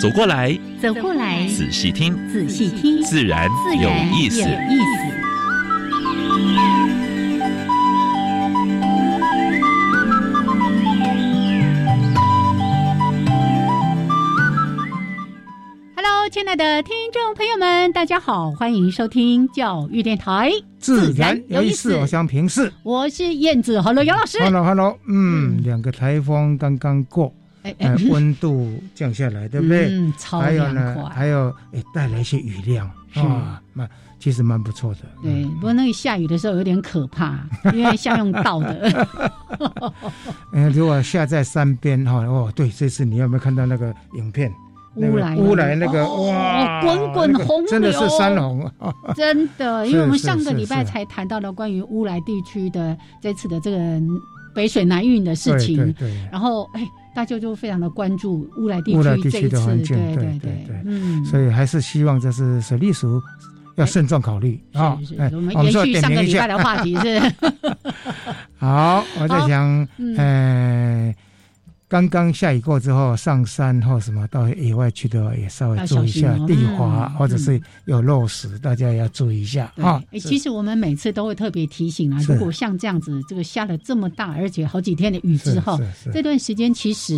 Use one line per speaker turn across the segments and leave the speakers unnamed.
走过来，
走过来，
仔细听，
仔细听，
自然有意思。
Hello，亲爱的听众朋友们，大家好，欢迎收听教育电台，
自然有意思。我想平视，
我是燕子，Hello，杨老师
，Hello，Hello，嗯，两个台风刚刚过，哎，温度降下来，对不对？
嗯，超凉
快。还有，哎，带来一些雨量啊，蛮其实蛮不错的。
对，不过那个下雨的时候有点可怕，因为像用倒的。
嗯，如果下在山边哈，哦，对，这次你有没有看到那个影片？
乌来，
乌来那个哇，
滚滚红
真的是山洪，
真的，因为我们上个礼拜才谈到了关于乌来地区的这次的这个北水南运的事情，
对对，
然后哎，大家就非常的关注乌来地区这一次，对对对，
嗯，所以还是希望这是水利署要慎重考虑
啊。我们延续上个礼拜的话题是，
好，我在想，嗯。刚刚下雨过之后，上山或什么到野外去的话，也稍微注意一下地滑，或者是有落石，大家也要注意一下啊。
其实我们每次都会特别提醒啊，如果像这样子，这个下了这么大，而且好几天的雨之后，这段时间其实。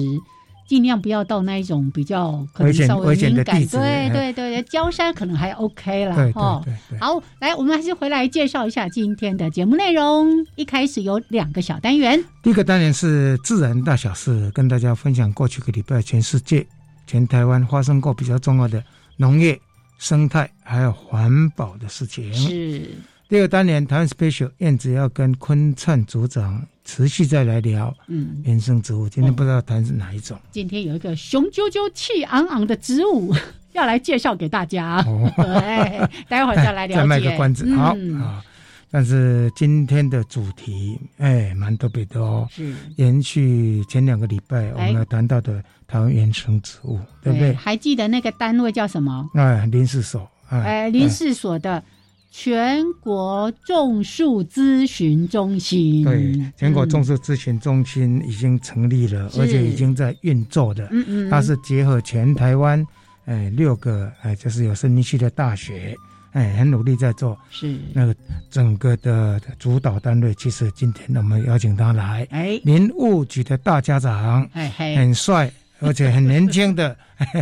尽量不要到那一种比较可能稍微敏感，对对对，焦山可能还 OK 了
哈。
好，来，我们还是回来介绍一下今天的节目内容。一开始有两个小单元，
第一个单元是自然大小事，跟大家分享过去个礼拜全世界、全台湾发生过比较重要的农业、生态还有环保的事情。
是。
第二单元台湾 special 燕子要跟坤灿组长持续再来聊，嗯，原生植物。今天不知道谈是哪一种。
今天有一个雄赳赳、气昂昂的植物 要来介绍给大家。哦对，待会儿再来了解。
再卖个关子，好啊。但是今天的主题，哎，蛮特别的哦。
是
延续前两个礼拜我们要谈到的台湾原生植物，对不对？
还记得那个单位叫什么？
哎，林氏所。
哎，林氏所的。全国种树咨询中心，
对，全国种树咨询中心已经成立了，而且已经在运作的。嗯嗯，它是结合全台湾，哎，六个哎，就是有森林系的大学，哎，很努力在做。
是
那个整个的主导单位，其实今天我们邀请他来，哎，林务局的大家长，哎，很帅。而且很年轻的，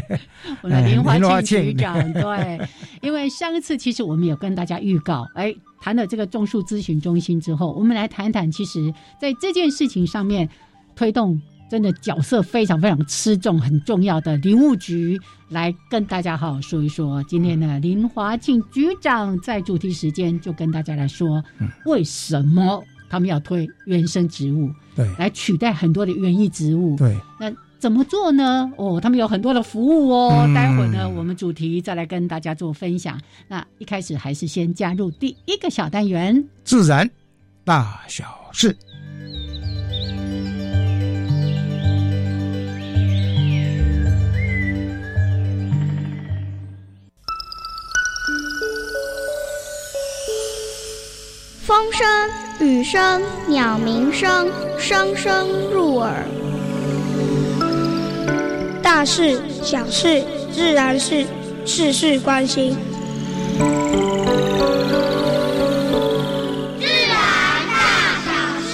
我的林华庆局长，对，因为上一次其实我们有跟大家预告，哎，谈了这个种树咨询中心之后，我们来谈谈，其实在这件事情上面推动，真的角色非常非常吃重，很重要的林务局来跟大家好好说一说。今天呢，林华庆局长在主题时间就跟大家来说，为什么他们要推原生植物，
对，
来取代很多的园艺植物，
对，
那。怎么做呢？哦，他们有很多的服务哦。待会儿呢，我们主题再来跟大家做分享。那一开始还是先加入第一个小单元——
自然大小事。
风声、雨声、鸟鸣声，声声入耳。大事小事自然是事事关心。自然大小事。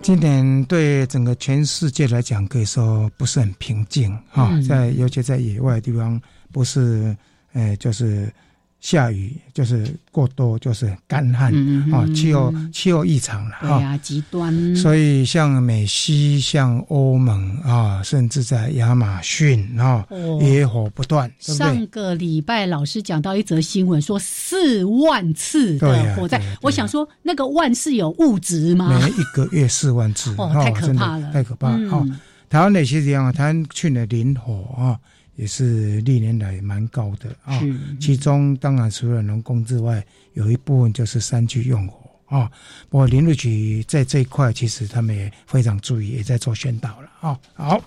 今年对整个全世界来讲，可以说不是很平静啊。在尤其在野外的地方，不是，呃，就是下雨就是过多，就是干旱啊，气候气候异常了
啊，极端。
所以像美西、像欧盟啊，甚至在亚马逊啊，野火不断。
上个礼拜老师讲到一则新闻，说四万次的火灾。我想说，那个万是有物质吗？
每一个月四万次，
哦，太可怕了，
太可怕哦！台湾那些这样啊，台湾去年林火啊。也是历年来蛮高的啊，其中当然除了农工之外，有一部分就是山区用火啊。不过林路局在这一块，其实他们也非常注意，也在做宣导了啊。好，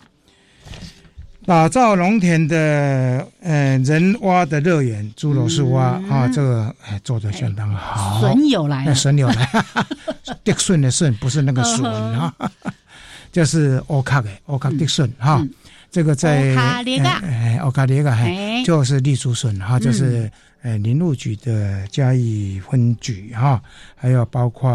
打造农田的呃人挖的乐园，侏罗树蛙啊，这个哎做的相当好。
损友来，
了，损友来，德顺的顺不是那个损啊，就是欧卡的欧卡迪顺哈。这个在
欧卡列嘎，
哎，欧卡列嘎，哎，就是栗竹笋哈，就是呃林路局的嘉义分局哈，还有包括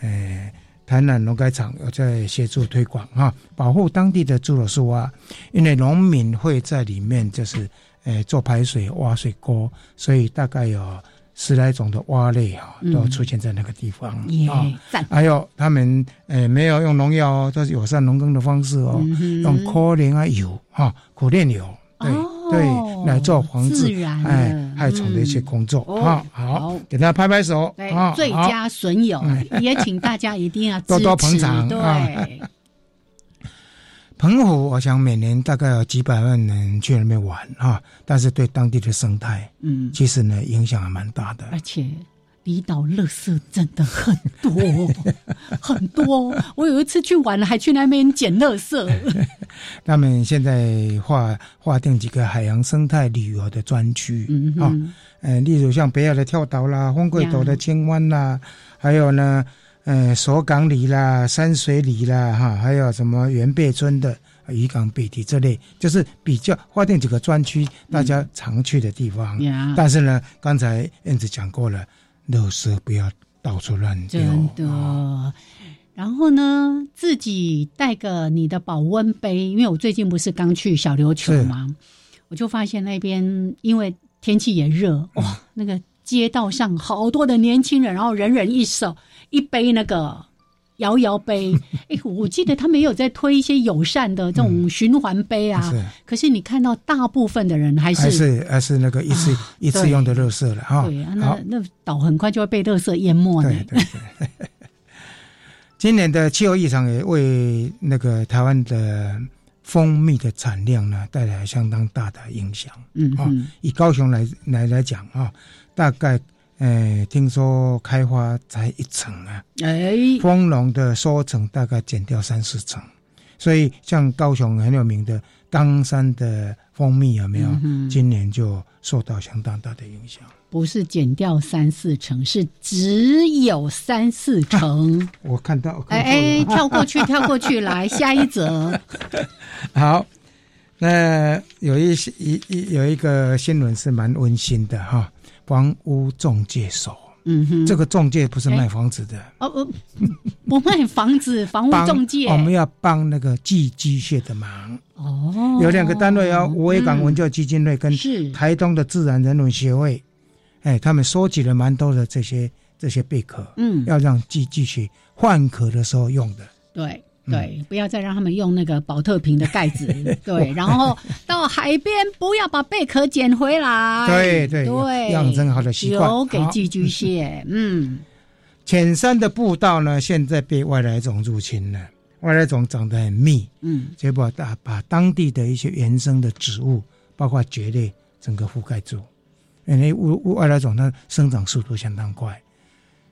呃台南农改场有在协助推广哈，保护当地的侏罗树蛙，因为农民会在里面就是呃做排水挖水沟，所以大概有。十来种的蛙类哈，都出现在那个地方啊。还有他们诶，没有用农药哦，都是友善农耕的方式哦，用可怜啊油哈，苦楝油，对对，来做防治哎害虫的一些工作啊。好，给大家拍拍手
啊！最佳损友，也请大家一定要
多多捧场
对。
澎湖，我想每年大概有几百万人去那边玩哈，但是对当地的生态，嗯，其实呢影响还蛮大的。
而且离岛垃圾真的很多 很多，我有一次去玩了，还去那边捡垃圾。
他们现在划划定几个海洋生态旅游的专区，嗯啊，呃，例如像北海的跳岛啦、风柜岛的青湾啦，还有呢。呃，锁港里啦，山水里啦，哈，还有什么元贝村的渔港北堤这类，就是比较划定几个专区，大家常去的地方。但是呢，刚才燕子讲过了，垃圾不要到处乱丢。
真的。然后呢，自己带个你的保温杯，因为我最近不是刚去小琉球吗？我就发现那边因为天气也热，哇，那个街道上好多的年轻人，然后人人一手。一杯那个摇摇杯，哎，我记得他没有在推一些友善的这种循环杯啊。是。可是你看到大部分的人还是
还是还是那个一次一次用的垃圾了哈。
对啊，那那岛很快就会被垃圾淹没
了。对对对。今年的气候异常也为那个台湾的蜂蜜的产量呢带来相当大的影响。嗯啊，以高雄来来来讲啊，大概。哎，听说开花才一层啊！哎，蜂农的收成大概减掉三四成，所以像高雄很有名的冈山的蜂蜜有没有？今年就受到相当大的影响。
不是减掉三四成，是只有三四成。
我看到，
哎哎，跳过去，跳过去，来下一则。
好，那有一些一一有一个新闻是蛮温馨的哈。房屋中介所，嗯哼，这个中介不是卖房子的。
哦哦，不卖房子，房屋中介，
我们要帮那个寄机械的忙。哦。有两个单位哦，五位港文教基金会跟台东的自然人文协会，哎，他们收集了蛮多的这些这些贝壳，嗯，要让寄继续换壳的时候用的，
对。对，不要再让他们用那个保特瓶的盖子。对，然后到海边不要把贝壳捡回来。
对对对，养成好的习惯。
留给寄居蟹。嗯，
浅山的步道呢，现在被外来种入侵了。外来种长得很密，嗯，结果把把当地的一些原生的植物，包括蕨类，整个覆盖住。因为外外来种它生长速度相当快，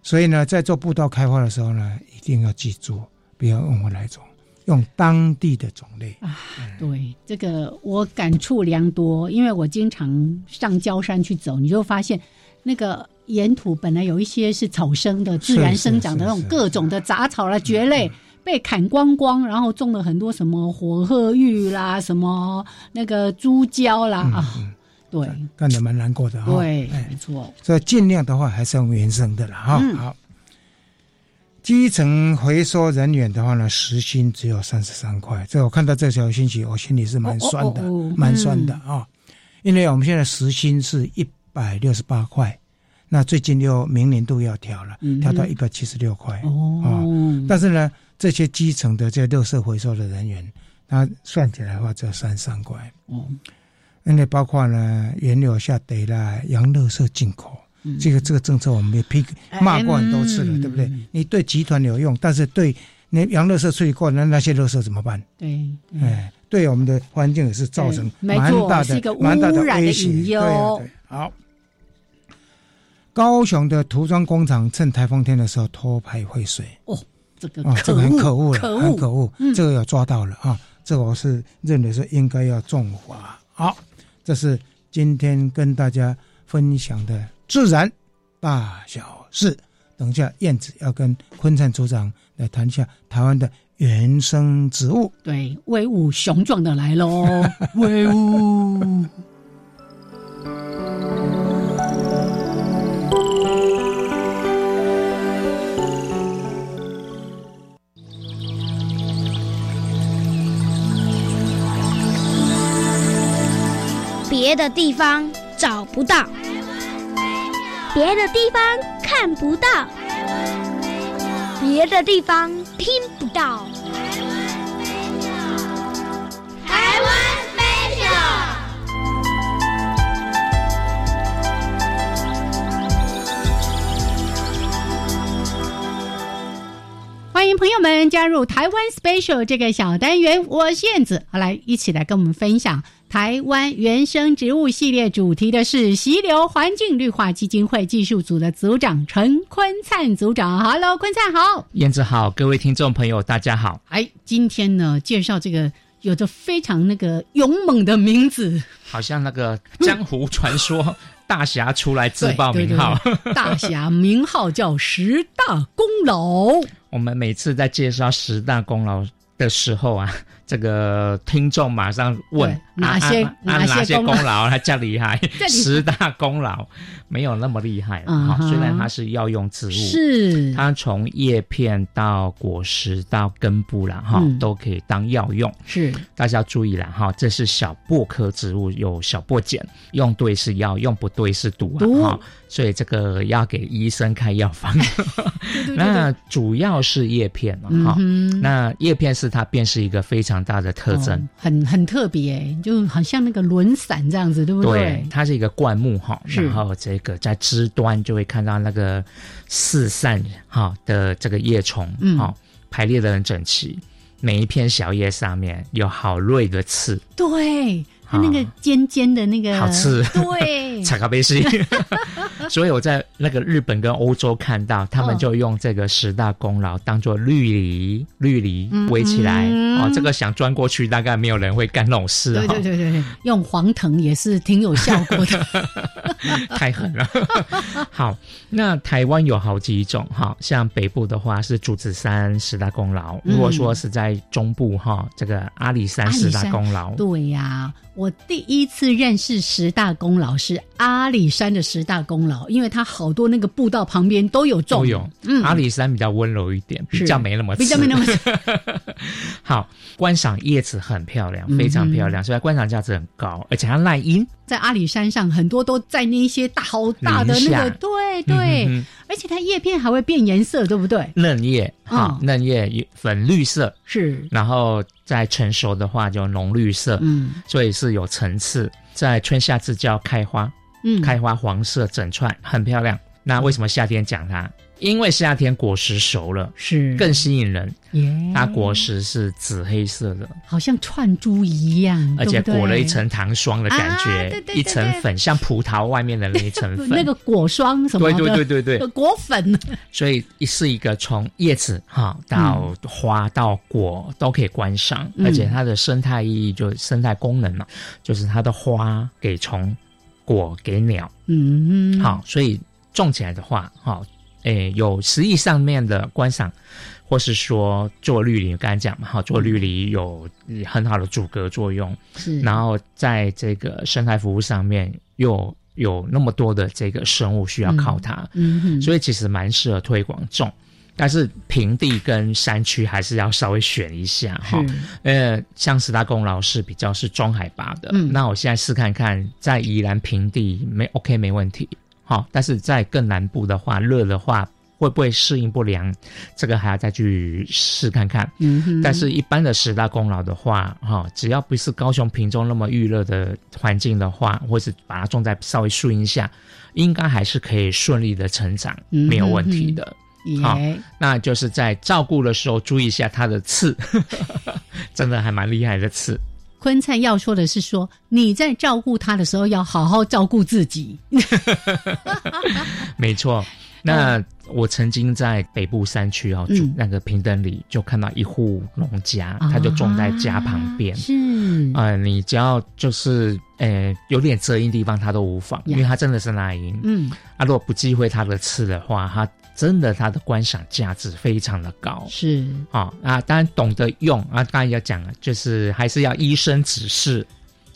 所以呢，在做步道开发的时候呢，一定要记住。不要用我来种，用当地的种类啊。
对，这个我感触良多，因为我经常上焦山去走，你就发现那个沿途本来有一些是草生的、自然生长的那种各种的杂草啦、蕨类被砍光光，然后种了很多什么火鹤玉啦、什么那个猪胶啦啊。对，
看着蛮难过的
哈。对，没错。
所以尽量的话还是用原生的了哈。好。基层回收人员的话呢，时薪只有三十三块。这我看到这条信息，我心里是蛮酸的，蛮酸的啊。因为我们现在时薪是一百六十八块，那最近又明年度要调了，调到一百七十六块哦。但是呢，这些基层的这些垃圾回收的人员，他算起来的话只有三十三块嗯。因为包括呢原料下跌啦，洋垃圾进口，这个这个政策我们也批骂过很多次了，对不对？你对集团有用，但是对那洋垃圾处理过那那些垃圾怎么办？
对，哎。
对我们的环境也是造成蛮大的、蛮大的威胁。对对，好。高雄的涂装工厂趁台风天的时候偷排废水。
哦，这个
这个很可恶了，很可恶。这个要抓到了啊！这个我是认为是应该要重罚。好，这是今天跟大家分享的自然大小事。等一下，燕子要跟昆灿组长来谈一下台湾的。原生植物，
对，威武雄壮的来喽，威武！
别的地方找不到，别的地方看不到，别的地方听不到。
欢迎朋友们加入台湾 Special 这个小单元，我是燕子，好来一起来跟我们分享台湾原生植物系列主题的是溪流环境绿化基金会技术组的组长陈坤灿组长，Hello，坤灿好，
燕子好，各位听众朋友大家好，
哎，今天呢介绍这个有着非常那个勇猛的名字，
好像那个江湖传说。大侠出来自报名号，
大侠名号叫十大功劳。
我们每次在介绍十大功劳的时候啊。这个听众马上问
哪些哪
些功劳 他较厉害？十大功劳没有那么厉害了。虽然它是药用植物，
是
它从叶片到果实到根部了哈，都可以当药用。
是
大家要注意了哈，这是小檗科植物，有小檗碱，用对是药，用不对是毒啊哈。所以这个要给医生开药方。那主要是叶片嘛哈，那叶片是它便是一个非常。大的特征。
很很特别，就好像那个轮伞这样子，对不对？
对，它是一个灌木哈，然后这个在枝端就会看到那个四散哈的这个叶丛，哈排列的很整齐，每一片小叶上面有好锐的刺，
对。它那个尖尖的那个
好刺，
对，
茶咖啡是，所以我在那个日本跟欧洲看到，他们就用这个十大功劳当做绿篱，绿篱围起来哦，这个想钻过去，大概没有人会干那种事。
对对对对，用黄藤也是挺有效果的，
太狠了。好，那台湾有好几种哈，像北部的话是竹子山十大功劳，如果说是在中部哈，这个阿里山十大功劳，
对呀。我第一次认识十大功劳是阿里山的十大功劳，因为它好多那个步道旁边都有种。
都有，嗯，阿里山比较温柔一点，比较没那么
比较没那么
好。观赏叶子很漂亮，非常漂亮，所以观赏价值很高，而且它耐阴。
在阿里山上，很多都在那一些大好大的那个，对对，而且它叶片还会变颜色，对不对？
嫩叶啊，嫩叶粉绿色。
是，
然后再成熟的话就浓绿色，嗯，所以是有层次。在春夏之交开花，嗯，开花黄色整串，很漂亮。那为什么夏天讲它？因为夏天果实熟了，
是。
更吸引人。它果实是紫黑色的，
好像串珠一样，
而且裹了一层糖霜的感觉，一层粉，像葡萄外面的那一层 粉，
那个果霜什么
的，对对对对对，
果粉。
所以是一个从叶子哈到花到果都可以观赏，而且它的生态意义就生态功能嘛，就是它的花给虫，果给鸟，嗯，好，所以种起来的话，哈。诶，有实际上面的观赏，或是说做绿篱，刚才讲嘛，哈，做绿篱有很好的阻隔作用，
是。
然后在这个生态服务上面，又有那么多的这个生物需要靠它，嗯嗯，所以其实蛮适合推广种。但是平地跟山区还是要稍微选一下哈。呃，像十大功劳是比较是中海拔的，嗯，那我现在试看看，在宜兰平地没 OK 没问题，好，但是在更南部的话，热的话。会不会适应不良？这个还要再去试看看。嗯，但是一般的十大功劳的话，哈，只要不是高雄屏中那么预热的环境的话，或是把它种在稍微树荫下，应该还是可以顺利的成长，没有问题的。好，那就是在照顾的时候注意一下它的刺，真的还蛮厉害的刺。
坤灿要说的是说，你在照顾他的时候要好好照顾自己。
没错。那我曾经在北部山区啊哦，那个平等里就看到一户农家，他就种在家旁边。
是
啊，你只要就是呃有点遮阴地方，他都无妨，因为它真的是那阴。嗯，啊，如果不忌讳它的刺的话，它真的它的观赏价值非常的高。
是
啊啊，当然懂得用啊，当然要讲了，就是还是要医生指示。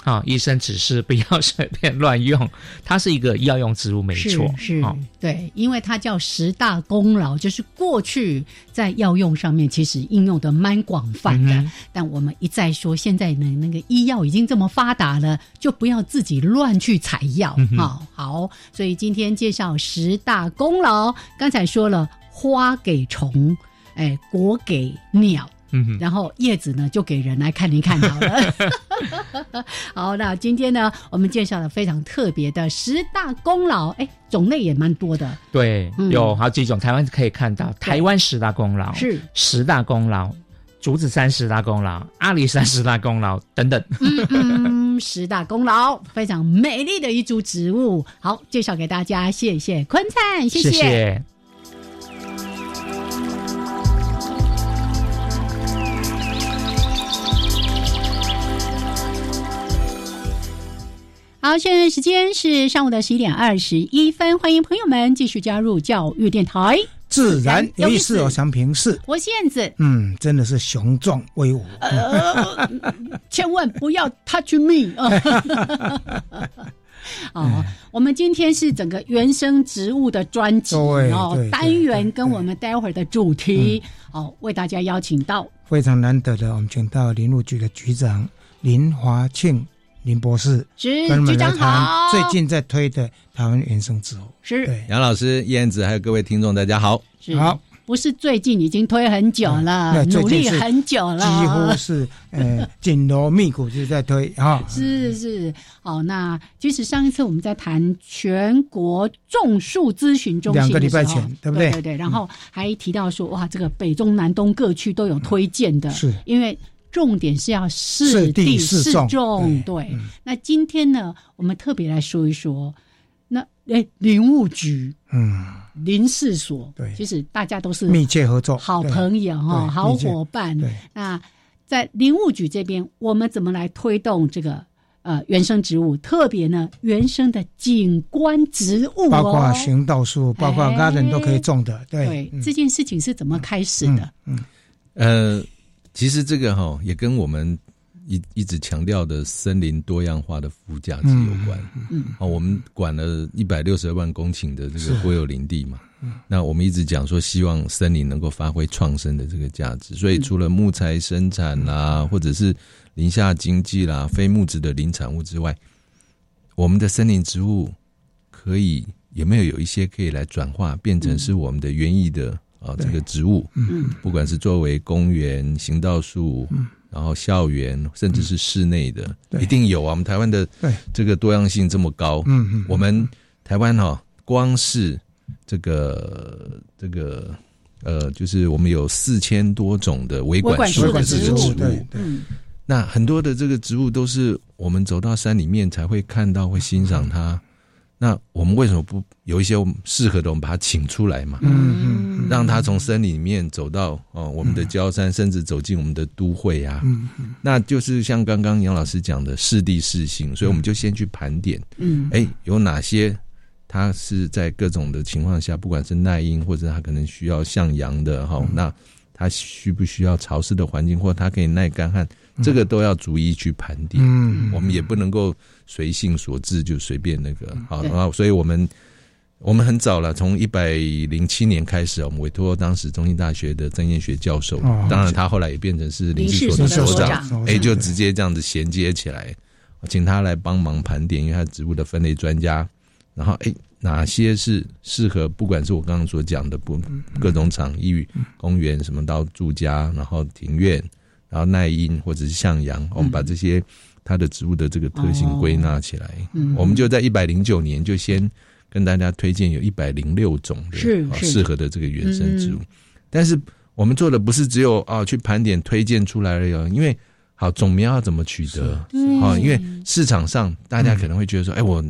啊，医生只是不要随便乱用，它是一个药用植物，没错，
是，对，因为它叫十大功劳，就是过去在药用上面其实应用的蛮广泛的，但我们一再说，现在呢那个医药已经这么发达了，就不要自己乱去采药啊。好，所以今天介绍十大功劳，刚才说了花给虫，哎，果给鸟。嗯，然后叶子呢，就给人来看一看好了。好，那今天呢，我们介绍了非常特别的十大功劳，哎，种类也蛮多的。
对，有好几种。台湾可以看到，台湾十大功劳
是
十大功劳，竹子山十大功劳，阿里山十大功劳等等。
嗯，十大功劳，非常美丽的一株植物。好，介绍给大家，谢谢坤灿，谢
谢。
好，现在时间是上午的十一点二十一分，欢迎朋友们继续加入教育电台。
自然有意思，我想平视。
我是燕子，
嗯，真的是雄壮威武。
呃，千万不要 touch me 啊！哦，我们今天是整个原生植物的专辑哦，单元跟我们待会儿的主题哦，为大家邀请到
非常难得的，我们请到林务局的局长林华庆。林博士，
是局长好。
最近在推的台湾原生植物，
是
杨老师、燕子，还有各位听众，大家好。
好，
不是最近，已经推很久了，努力很久了，
几乎是呃紧锣密鼓就在推啊。
是是，好，那其实上一次我们在谈全国种树咨询中心
两个礼拜前，对不对？
对对，然后还提到说，哇，这个北中南东各区都有推荐的，
是
因为。重点是要适地适重，对。那今天呢，我们特别来说一说，那哎，林务局，嗯，林事所，
对，
其实大家都是
密切合作，
好朋友哈，好伙伴。
对。
那在林务局这边，我们怎么来推动这个呃原生植物？特别呢，原生的景观植物，
包括行道树，包括 garden 都可以种的。对，
这件事情是怎么开始的？
嗯，呃。其实这个哈也跟我们一一直强调的森林多样化的附加值有关。嗯，哦，我们管了一百六十二万公顷的这个国有林地嘛。嗯，那我们一直讲说，希望森林能够发挥创生的这个价值。所以除了木材生产啦，或者是林下经济啦、非木质的林产物之外，我们的森林植物可以有没有有一些可以来转化变成是我们的园艺的？啊，这个植物，嗯，不管是作为公园、行道树，嗯，然后校园，甚至是室内的，一定有啊。我们台湾的这个多样性这么高，嗯嗯，我们台湾哈，光是这个这个呃，就是我们有四千多种的维管束的植物，
对
对。那很多的这个植物都是我们走到山里面才会看到，会欣赏它。那我们为什么不有一些适合的，我们把它请出来嘛？嗯嗯，让他从森林里面走到哦，我们的郊山，甚至走进我们的都会啊。嗯嗯，那就是像刚刚杨老师讲的适地适性，所以我们就先去盘点。嗯，哎，有哪些它是在各种的情况下，不管是耐阴或者它可能需要向阳的哈，那它需不需要潮湿的环境，或它可以耐干旱？这个都要逐一去盘点，嗯，我们也不能够随性所致就随便那个。好，然后所以我们我们很早了，从一百零七年开始，我们委托当时中兴大学的曾燕学教授，当然他后来也变成是林
氏
所的
所
长，哎，就直接这样子衔接起来，请他来帮忙盘点，因为他植物的分类专家，然后哎，哪些是适合，不管是我刚刚所讲的不各种场域、公园什么到住家，然后庭院，然后耐阴或者是向阳，我们把这些它的植物的这个特性归纳起来，我们就在一百零九年就先。跟大家推荐有一百零六种的适合的这个原生植物，但是我们做的不是只有啊去盘点推荐出来了哟，因为好种苗要怎么取得？啊？因为市场上大家可能会觉得说，哎，我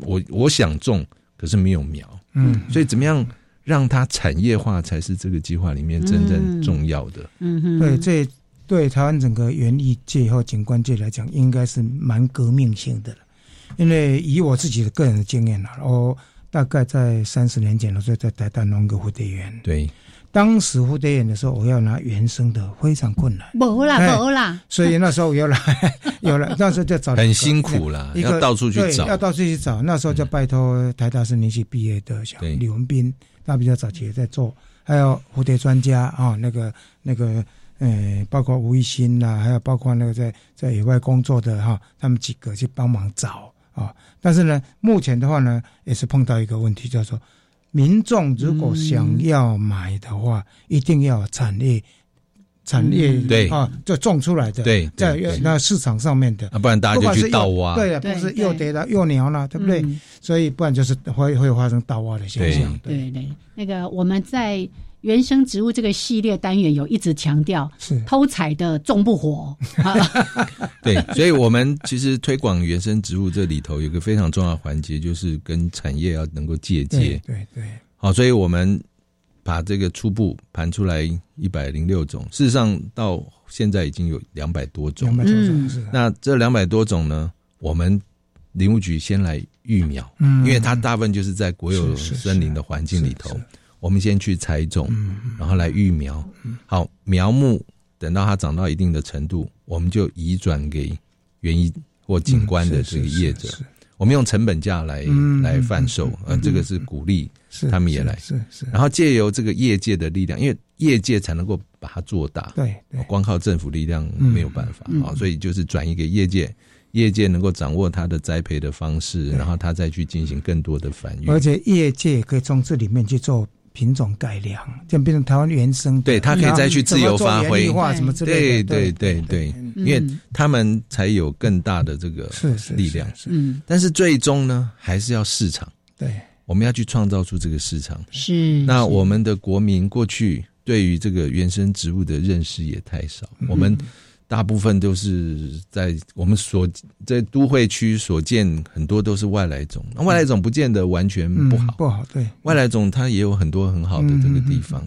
我我想种，可是没有苗，嗯，所以怎么样让它产业化才是这个计划里面真正重要的。
嗯哼，对，这对台湾整个园艺界和景观界来讲，应该是蛮革命性的了。因为以我自己的个人的经验啊，我大概在三十年前的时候，在台大弄个蝴蝶园。
对，
当时蝴蝶园的时候，我要拿原生的，非常困难。
没啦，没啦。
所以那时候我要来，有了，那时候就找
很辛苦了，要到处去找，
要到处去找。那时候就拜托台大森林系毕业的小李文斌，他比较早期也在做，还有蝴蝶专家啊，那个那个，呃，包括吴一新呐，还有包括那个在在野外工作的哈，他们几个去帮忙找。啊，但是呢，目前的话呢，也是碰到一个问题，叫做民众如果想要买的话，一定要产业产业
对
啊，就种出来的
对，
在那市场上面的，
不然大家就去盗挖，
对啊，不是又得了又鸟了，对不对？所以不然就是会会发生盗挖的现象。
对对，那个我们在。原生植物这个系列单元有一直强调，
是
偷采的种不活。
对，所以我们其实推广原生植物这里头有个非常重要的环节，就是跟产业要能够借鉴。
对对。
好，所以我们把这个初步盘出来一百零六种，事实上到现在已经有两百多种。
两百多种是。
那这两百多种呢，我们林务局先来育苗，嗯，因为它大部分就是在国有森林的环境里头。我们先去采种，然后来育苗。好，苗木等到它长到一定的程度，我们就移转给园艺或景观的这个业者。我们用成本价来来贩售，呃，这个是鼓励他们也来。
是是。
然后借由这个业界的力量，因为业界才能够把它做大。
对，
光靠政府力量没有办法啊，所以就是转移给业界，业界能够掌握它的栽培的方式，然后它再去进行更多的繁育。
而且业界可以从这里面去做。品种改良，这样变成台湾原生，
对它可以再去自由发挥，
什么之类
的，对对对对，因为他们才有更大的这个力量。
嗯，
但是最终呢，还是要市场。
对，
我们要去创造出这个市场。
是，
那我们的国民过去对于这个原生植物的认识也太少，我们。大部分都是在我们所在都会区所见，很多都是外来种。那外来种不见得完全不好，
不好对。
外来种它也有很多很好的这个地方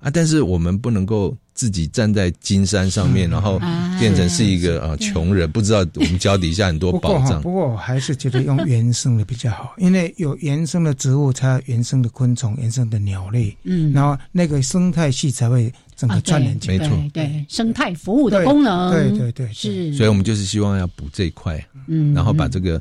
啊，但是我们不能够。自己站在金山上面，然后变成是一个啊穷人，不知道我们脚底下很多宝藏。
不过我还是觉得用原生的比较好，因为有原生的植物，才有原生的昆虫、原生的鸟类，嗯，然后那个生态系才会整个串联起
来。没错，
对生态服务的功能，
对对对，
是。
所以我们就是希望要补这一块，嗯，然后把这个。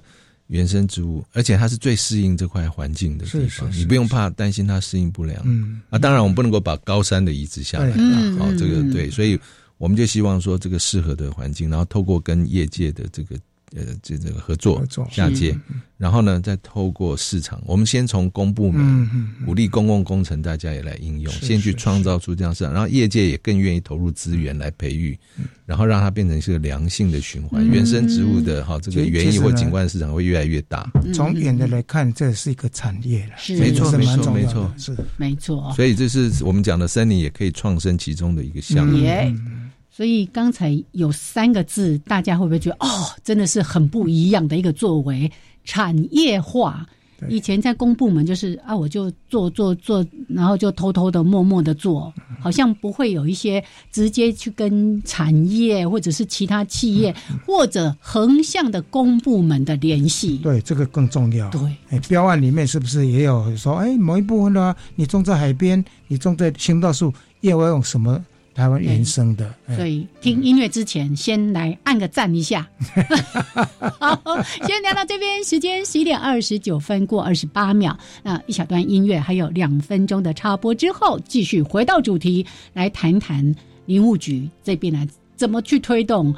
原生植物，而且它是最适应这块环境的地方，你不用怕担心它适应不良。嗯，啊，当然我们不能够把高山的移植下来，好，这个对，所以我们就希望说这个适合的环境，然后透过跟业界的这个。呃，这这个合作下接，然后呢，再透过市场，我们先从公部门鼓励公共工程，大家也来应用，先去创造出这样市场，然后业界也更愿意投入资源来培育，然后让它变成是个良性的循环。原生植物的哈，这个园艺或景观市场会越来越大。
从远的来看，这是一个产业了，
没错，没错，没错，
是。
没错。
所以这是我们讲的森林也可以创生其中的一个项目。
所以刚才有三个字，大家会不会觉得哦，真的是很不一样的一个作为？产业化。以前在公部门就是啊，我就做做做，然后就偷偷的、默默的做，好像不会有一些直接去跟产业或者是其他企业或者横向的公部门的联系。
对，这个更重要。
对，
哎，标案里面是不是也有说，哎，某一部分呢，你种在海边，你种在行道树，业外用什么？台湾原生的。
所以听音乐之前，先来按个赞一下。好，先聊到这边，时间十一点二十九分过二十八秒。那一小段音乐，还有两分钟的插播之后，继续回到主题，来谈谈林务局这边来怎么去推动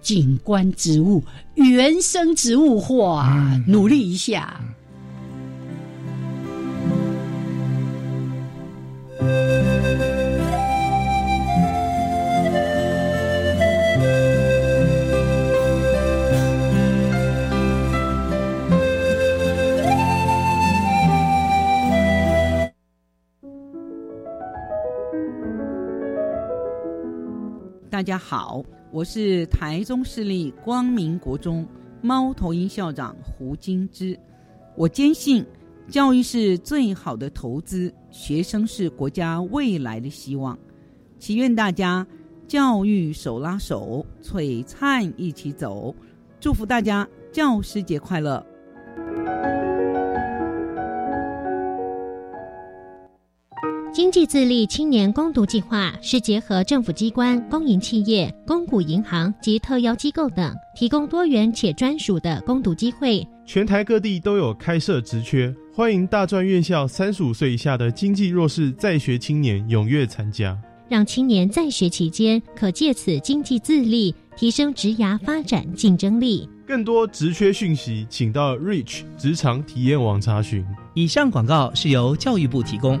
景观植物、原生植物化，努力一下。
大家好，我是台中市立光明国中猫头鹰校长胡金枝。我坚信，教育是最好的投资，学生是国家未来的希望。祈愿大家教育手拉手，璀璨一起走。祝福大家教师节快乐！
经济自立青年攻读计划是结合政府机关、公营企业、公股银行及特邀机构等，提供多元且专属的攻读机会。
全台各地都有开设职缺，欢迎大专院校三十五岁以下的经济弱势在学青年踊跃参加，
让青年在学期间可借此经济自立，提升职涯发展竞争力。
更多职缺讯息，请到 Reach 职场体验网查询。
以上广告是由教育部提供。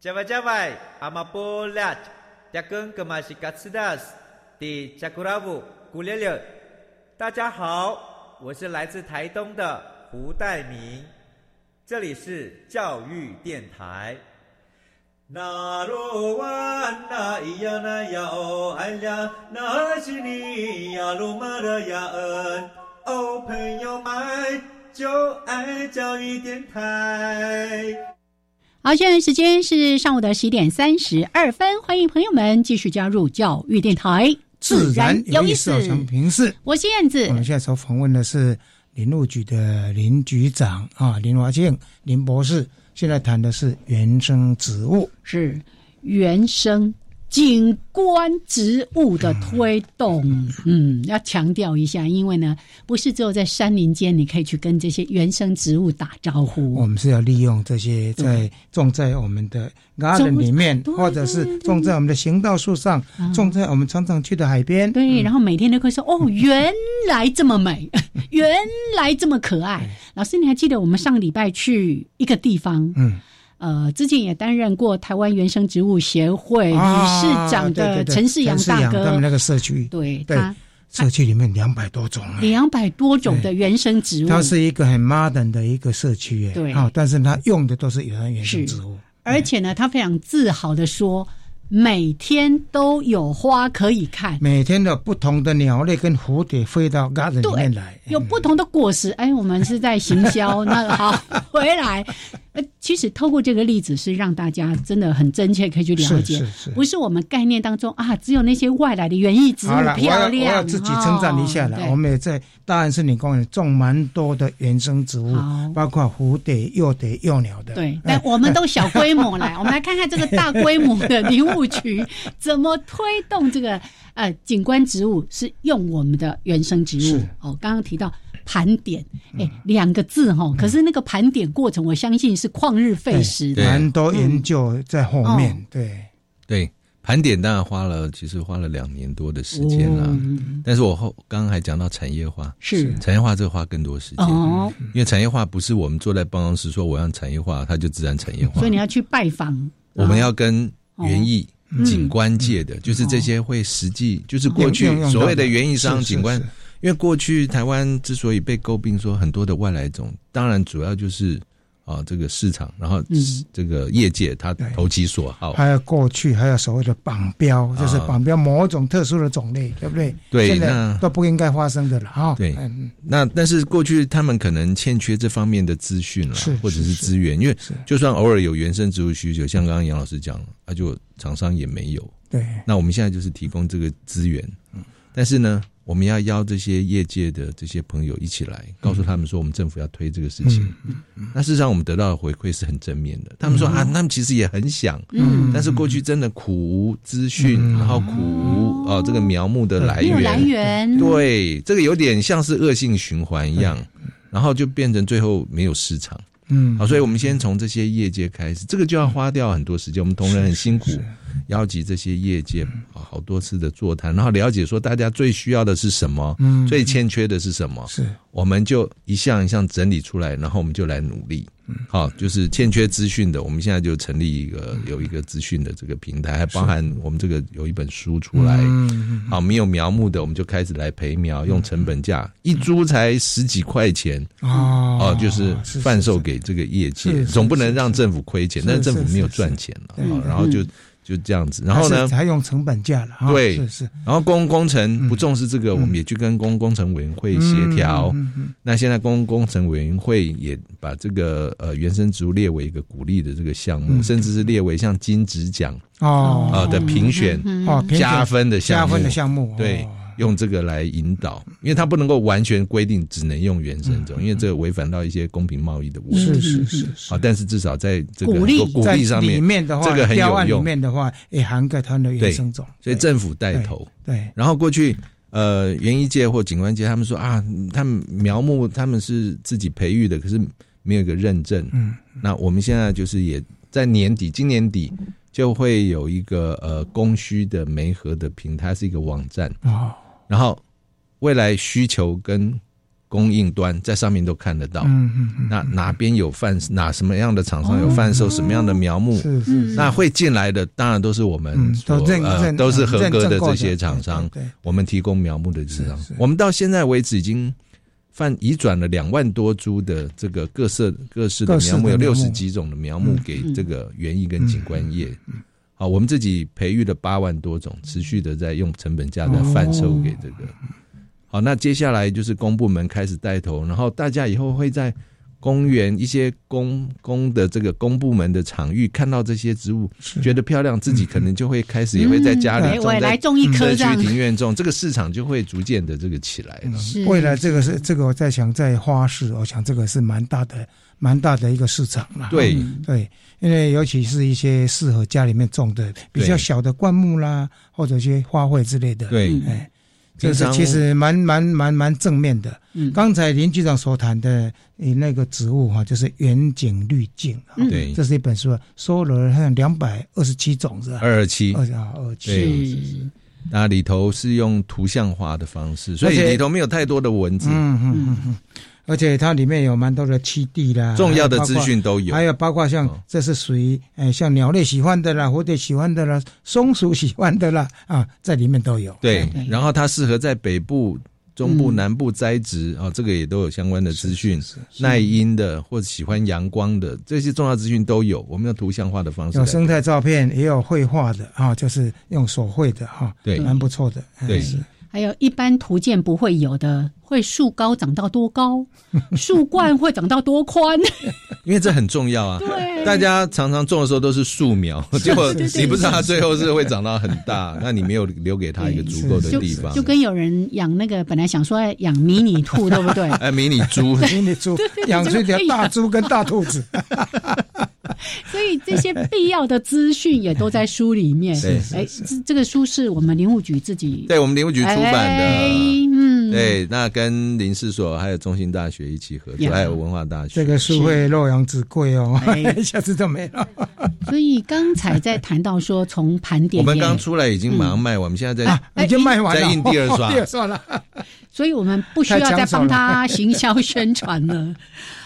加外加外，阿玛波拉，扎根格玛西卡斯达斯，迪加古拉布古列列。大家好，我是来自台东的胡代明，这里是教育电台。那罗哇那咿呀那呀哦哎呀，那是你呀鲁玛的呀恩哦，朋友们就爱教育电台。
好，现在时间是上午的十点三十二分，欢迎朋友们继续加入教育电台，
自然有意思。平视，
我是燕子。
我们现在所访问的是林务局的林局长啊，林华庆林博士。现在谈的是原生植物，
是原生。景观植物的推动，嗯，要强调一下，因为呢，不是只有在山林间你可以去跟这些原生植物打招呼。
我们是要利用这些在种在我们的 garden 里面，或者是种在我们的行道树上，种在我们常常去的海边。
对，然后每天都会说：“哦，原来这么美，原来这么可爱。”老师，你还记得我们上礼拜去一个地方？嗯。呃，之前也担任过台湾原生植物协会理事长的陈世阳大哥，
他们那个社区，
对他
社区里面两百多种，啊。
两百多种的原生植物，
它是一个很 modern 的一个社区，
对，
好，但是它用的都是原原生植物，
而且呢，他非常自豪的说。每天都有花可以看，
每天的不同的鸟类跟蝴蝶飞到 garden 里面来，
有不同的果实。哎，我们是在行销，那好回来。呃，其实透过这个例子，是让大家真的很真切可以去了解，不是我们概念当中啊，只有那些外来的园艺植物漂亮。
我要自己称赞一下了，我们也在大安森林公园种蛮多的原生植物，包括蝴蝶、幼蝶、幼鸟的。
对，但我们都小规模来，我们来看看这个大规模的 林务局怎么推动这个呃景观植物，是用我们的原生植物。哦，刚刚提到。盘点，哎，两个字哈，可是那个盘点过程，我相信是旷日费时，
蛮多研究在后面。对。
对，盘点当然花了，其实花了两年多的时间了。但是我后刚刚还讲到产业化，
是。
产业化这个花更多时间。哦，因为产业化不是我们坐在办公室说我要产业化，它就自然产业化。
所以你要去拜访，
我们要跟园艺、景观界的，就是这些会实际，就是过去所谓的园艺商、景观。因为过去台湾之所以被诟病说很多的外来种，当然主要就是啊，这个市场，然后这个业界它投其所好，
还有过去还有所谓的绑标，就是绑标某种特殊的种类，对不对？
对，那
都不应该发生的了啊。
对，那但是过去他们可能欠缺这方面的资讯了，或者是资源，因为就算偶尔有原生植物需求，像刚刚杨老师讲，那就厂商也没有。
对，
那我们现在就是提供这个资源，但是呢。我们要邀这些业界的这些朋友一起来，告诉他们说，我们政府要推这个事情。那事实上，我们得到的回馈是很正面的。他们说啊，他们其实也很想，但是过去真的苦无资讯，然后苦无哦这个苗木的来源。
来源
对，这个有点像是恶性循环一样，然后就变成最后没有市场。
嗯，
好，所以我们先从这些业界开始，这个就要花掉很多时间。我们同仁很辛苦。邀集这些业界啊，好多次的座谈，然后了解说大家最需要的是什么，嗯，最欠缺的是什么，
是，
我们就一项一项整理出来，然后我们就来努力，嗯，好，就是欠缺资讯的，我们现在就成立一个有一个资讯的这个平台，还包含我们这个有一本书出来，嗯，好，没有苗木的，我们就开始来培苗，用成本价，一株才十几块钱，哦，哦，就是贩售给这个业界，总不能让政府亏钱，但是政府没有赚钱了，然后就。就这样子，然后呢？
采用成本价了。
对，
是是。
然后公共工程不重视这个，我们也去跟公共工程委员会协调。那现在公共工程委员会也把这个呃原生植物列为一个鼓励的这个项目，甚至是列为像金质奖
哦
呃的评选
哦
加分的项
目，加分的项目
对。用这个来引导，因为它不能够完全规定只能用原生种，因为这个违反到一些公平贸易的问
题。是是是，
啊，但是至少在这个
鼓励
鼓励上面，
里面的话，
这个很有用。
里面的话也涵盖它的原生种，
所以政府带头。
对，
然后过去呃园艺界或景观界，他们说啊，他们苗木他们是自己培育的，可是没有一个认证。
嗯，
那我们现在就是也在年底，今年底就会有一个呃供需的媒合的平台，是一个网站
哦，
然后。未来需求跟供应端在上面都看得到，
嗯嗯嗯
那哪边有贩哪什么样的厂商有贩售什么样的苗木，
是是，
那会进来的当然都是我们都呃都是合格的这些厂商，我们提供苗木的市场。我们到现在为止已经贩移转了两万多株的这个各色各式的苗木，有六十几种的苗木给这个园艺跟景观业。好，我们自己培育了八万多种，持续的在用成本价在贩售给这个。好，那接下来就是公部门开始带头，然后大家以后会在公园一些公公的这个公部门的场域看到这些植物，觉得漂亮，自己可能就会开始也会在家里种，
来种一棵
社区庭院种，这个市场就会逐渐的这个起来了。
未来这个是这个我在想，在花市，我想这个是蛮大的蛮大的一个市场了。
对
对，因为尤其是一些适合家里面种的比较小的灌木啦，或者一些花卉之类的。
对，
哎。这是其实蛮蛮蛮蛮正面的。嗯，刚才林局长所谈的那个植物哈，就是远景滤镜。
对，
这是一本书，收了好像两百二十七种是吧？
二七，
二十二七。
那里头是用图像化的方式，所以里头没有太多的文字。
嗯嗯嗯嗯。而且它里面有蛮多的栖地啦，
重要的资讯都有，
还有包括像这是属于诶像鸟类喜欢的啦，蝴蝶喜欢的啦，松鼠喜欢的啦啊，在里面都有。
对，然后它适合在北部、中部、南部栽植啊，这个也都有相关的资讯。耐阴的或者喜欢阳光的这些重要资讯都有，我们用图像化的方式。
有生态照片，也有绘画的啊，就是用手绘的哈，
对，
蛮不错的。
对。
还有一般图鉴不会有的，会树高长到多高，树冠会长到多宽，
因为这很重要啊。
对，
大家常常种的时候都是树苗，结果你不知道它最后是会长到很大，那你没有留给它一个足够的地方。
就跟有人养那个，本来想说养迷你兔，对不对？
哎，迷你猪，
迷你猪，养出一条大猪跟大兔子。
所以这些必要的资讯也都在书里面。哎，这这个书是我们林务局自己，
对我们林务局出版的。嗯，对，那跟林试所还有中心大学一起合作，还有文化大学。
这个书会洛阳纸贵哦，下次就没了。
所以刚才在谈到说，从盘点，
我们刚出来已经马上卖完，我们现在
在已经卖完
了，在印第二刷，
第二刷了。
所以我们不需要再帮他行销宣传了。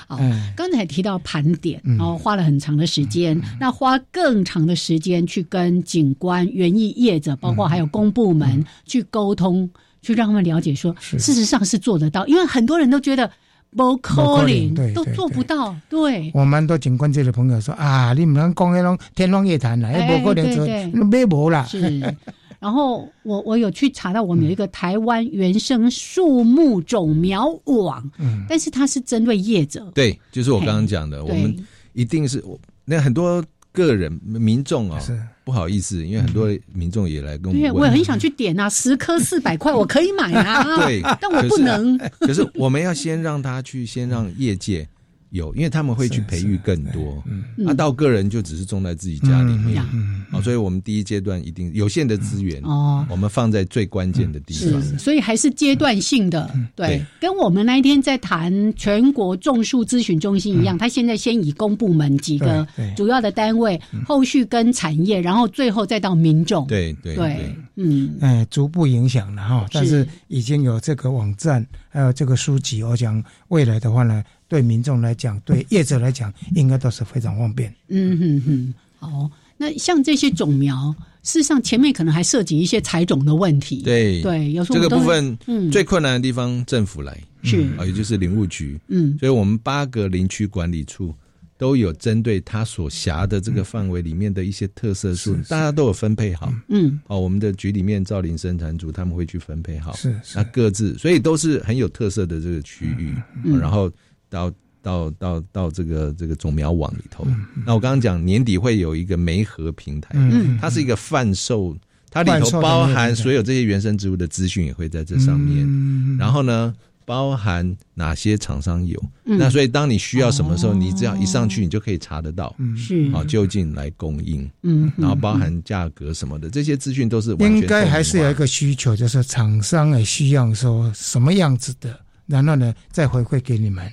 好，刚才提到盘点，然后花了很长的时间，那花更长的时间去跟景观、园艺业者，包括还有公部门去沟通，去让他们了解说，事实上是做得到。因为很多人都觉得不可能，都做不到。对，
我蛮多警官界的朋友说啊，你们能讲那种天方夜谭了，不可能做，没无啦。
是。然后我我有去查到，我们有一个台湾原生树木种苗网，嗯，但是它是针对业者。
对，就是我刚刚讲的，我们一定是我那很多个人民众啊，不好意思，因为很多民众也来跟我，
对，我也很想去点啊，十颗四百块，我可以买啊，
对，
但我不能。
可是我们要先让他去，先让业界。有，因为他们会去培育更多，啊，到个人就只是种在自己家里面，啊，所以我们第一阶段一定有限的资源，哦，我们放在最关键的地方，
所以还是阶段性的，对，跟我们那一天在谈全国种树咨询中心一样，他现在先以公部门几个主要的单位，后续跟产业，然后最后再到民众，
对对对，
嗯，
哎，逐步影响了哈，但是已经有这个网站，还有这个书籍，我讲未来的话呢。对民众来讲，对业者来讲，应该都是非常方便。
嗯哼哼，好。那像这些种苗，事实上前面可能还涉及一些采种的问题。
对
对，有时候
这个部分，嗯，最困难的地方政府来
是
啊，也就是林务局。
嗯，
所以我们八个林区管理处都有针对他所辖的这个范围里面的一些特色树，大家都有分配好。
嗯，
哦，我们的局里面造林生产组他们会去分配好，
是
那各自，所以都是很有特色的这个区域，嗯然后。到到到到这个这个种苗网里头，那我刚刚讲年底会有一个媒合平台，它是一个贩售，它里头包含所有这些原生植物的资讯也会在这上面。然后呢，包含哪些厂商有，那所以当你需要什么时候，你只要一上去，你就可以查得到，
是。
啊，就近来供应，
嗯，
然后包含价格什么的这些资讯都是
应该还是有一个需求，就是厂商也需要说什么样子的。然后呢，再回馈给你们，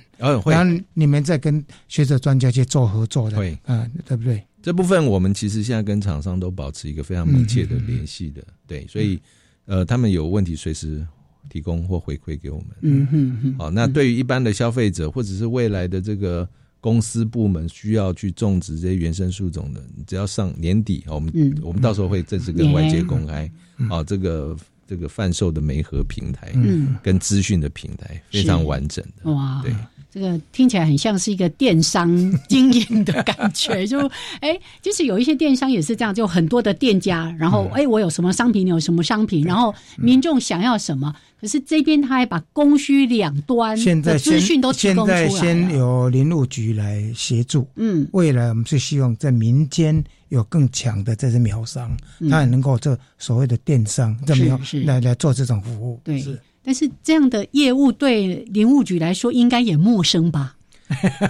然后你们再跟学者专家去做合作的，
会
啊，对不对？
这部分我们其实现在跟厂商都保持一个非常密切的联系的，对，所以呃，他们有问题随时提供或回馈给我们。
嗯嗯嗯。
好，那对于一般的消费者或者是未来的这个公司部门需要去种植这些原生树种的，只要上年底，我们我们到时候会正式跟外界公开，啊，这个。这个贩售的媒合平台，
嗯，
跟资讯的平台非常完整的
哇，
对，
这个听起来很像是一个电商经营的感觉，就 哎，就是有一些电商也是这样，就很多的店家，然后哎，我有什么商品，你有什么商品，然后民众想要什么。可是这边他还把供需两端的资讯都提供出
来。现在先由林务局来协助，
嗯，
未来我们是希望在民间有更强的这些苗商，他也能够做所谓的电商，这么来来做这种服务。
对，但是这样的业务对林务局来说应该也陌生吧？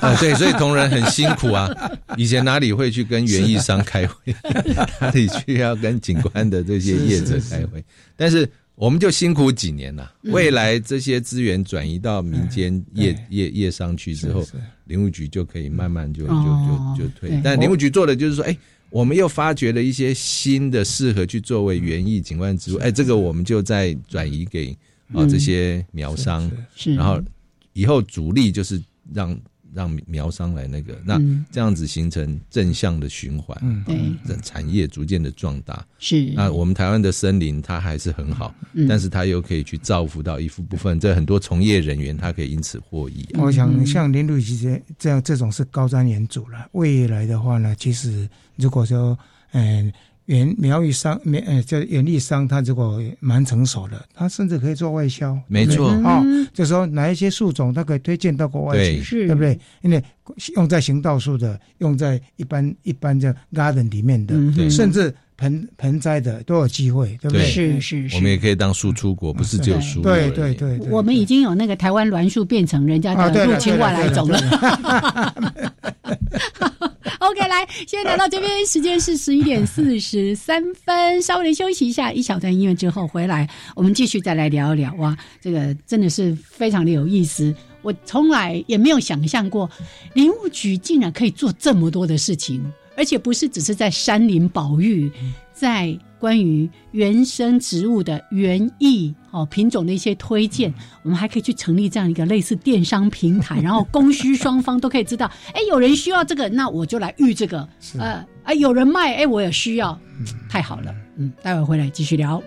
啊，对，所以同仁很辛苦啊。以前哪里会去跟园艺商开会，哪里去要跟景观的这些业者开会，但是。我们就辛苦几年了。未来这些资源转移到民间业业业商去之后，林务局就可以慢慢就就就就退。但林务局做的就是说，哎，我们又发掘了一些新的适合去作为园艺景观植物，哎，这个我们就在转移给啊这些苗商，然后以后主力就是让。让苗商来那个，那这样子形成正向的循环，
对，
产业逐渐的壮大。
是，
那我们台湾的森林它还是很好，但是它又可以去造福到一部部分，这很多从业人员他可以因此获益。
我想像林路这些这样这种是高瞻远瞩了，未来的话呢，其实如果说嗯。园苗育商，苗呃，叫园艺商，他如果蛮成熟的，他甚至可以做外销。
没错，
哦，就说哪一些树种，他可以推荐到国外去，对不对？因为用在行道树的，用在一般一般的 garden 里面的，甚至盆盆栽的都有机会，对不对？
是是是。
我们也可以当输出国，不是只有树。
对对对。
我们已经有那个台湾栾树变成人家的入侵外来种了。OK，来，现在来到这边，时间是十一点四十三分，稍微的休息一下，一小段音乐之后回来，我们继续再来聊一聊。哇，这个真的是非常的有意思，我从来也没有想象过，林务局竟然可以做这么多的事情，而且不是只是在山林保育，在。关于原生植物的园艺哦品种的一些推荐，我们还可以去成立这样一个类似电商平台，然后供需双方都可以知道，哎，有人需要这个，那我就来育这个，呃，哎，有人卖，哎，我也需要，太好了，嗯，待会回来继续聊。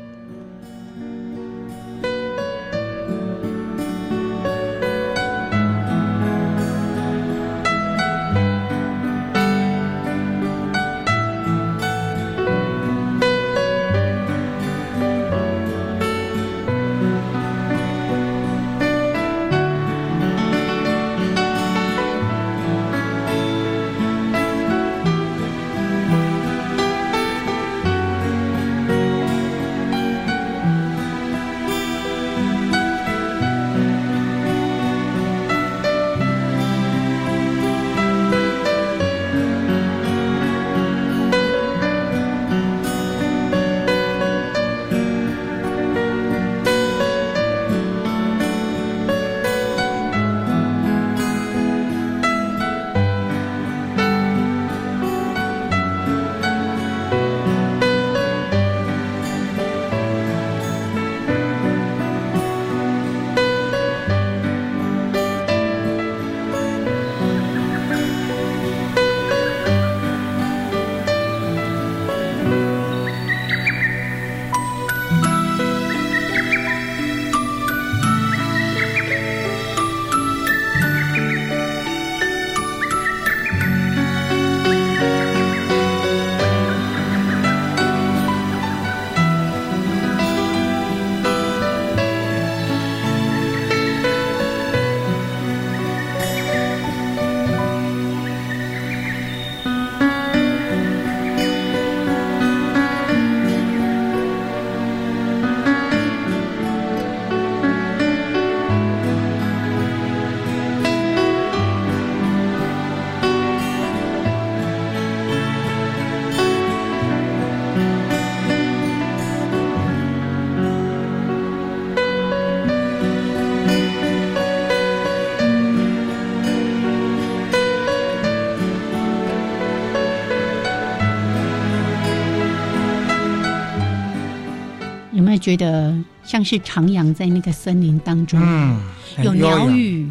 觉得像是徜徉在那个森林当中？
嗯，
有鸟语。